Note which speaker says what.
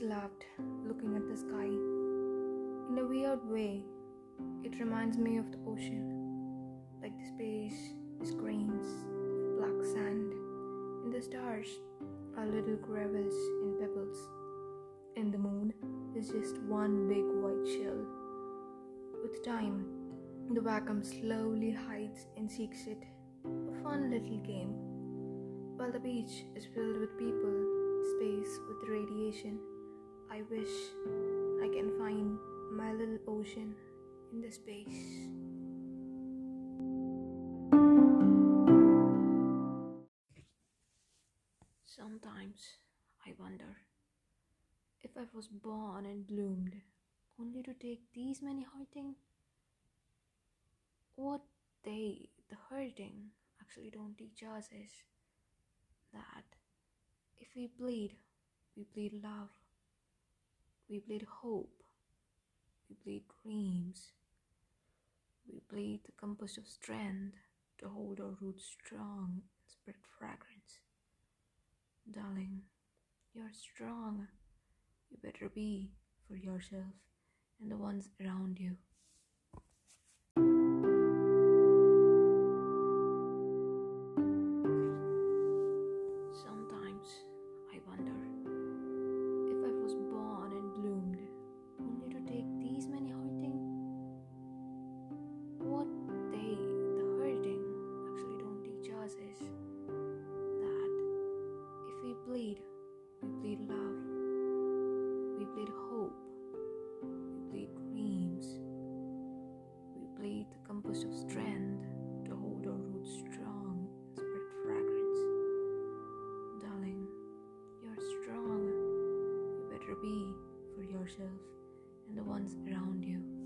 Speaker 1: looking at the sky. In a weird way, it reminds me of the ocean, like the space is grains of black sand, and the stars are little gravels and pebbles, and the moon is just one big white shell. With time, the vacuum slowly hides and seeks it, a fun little game. While the beach is filled with people, space with radiation, I wish I can find my little ocean in the space. Sometimes I wonder if I was born and bloomed only to take these many hurting. What they, the hurting, actually don't teach us is that if we bleed, we bleed love, we bleed hope, we bleed dreams, we bleed the compass of strength to hold our roots strong and spread fragrance. Darling, you're strong. You better be for yourself and the ones around you. Strength to hold our roots strong and spread fragrance. Darling, you're strong. You better be for yourself and the ones around you.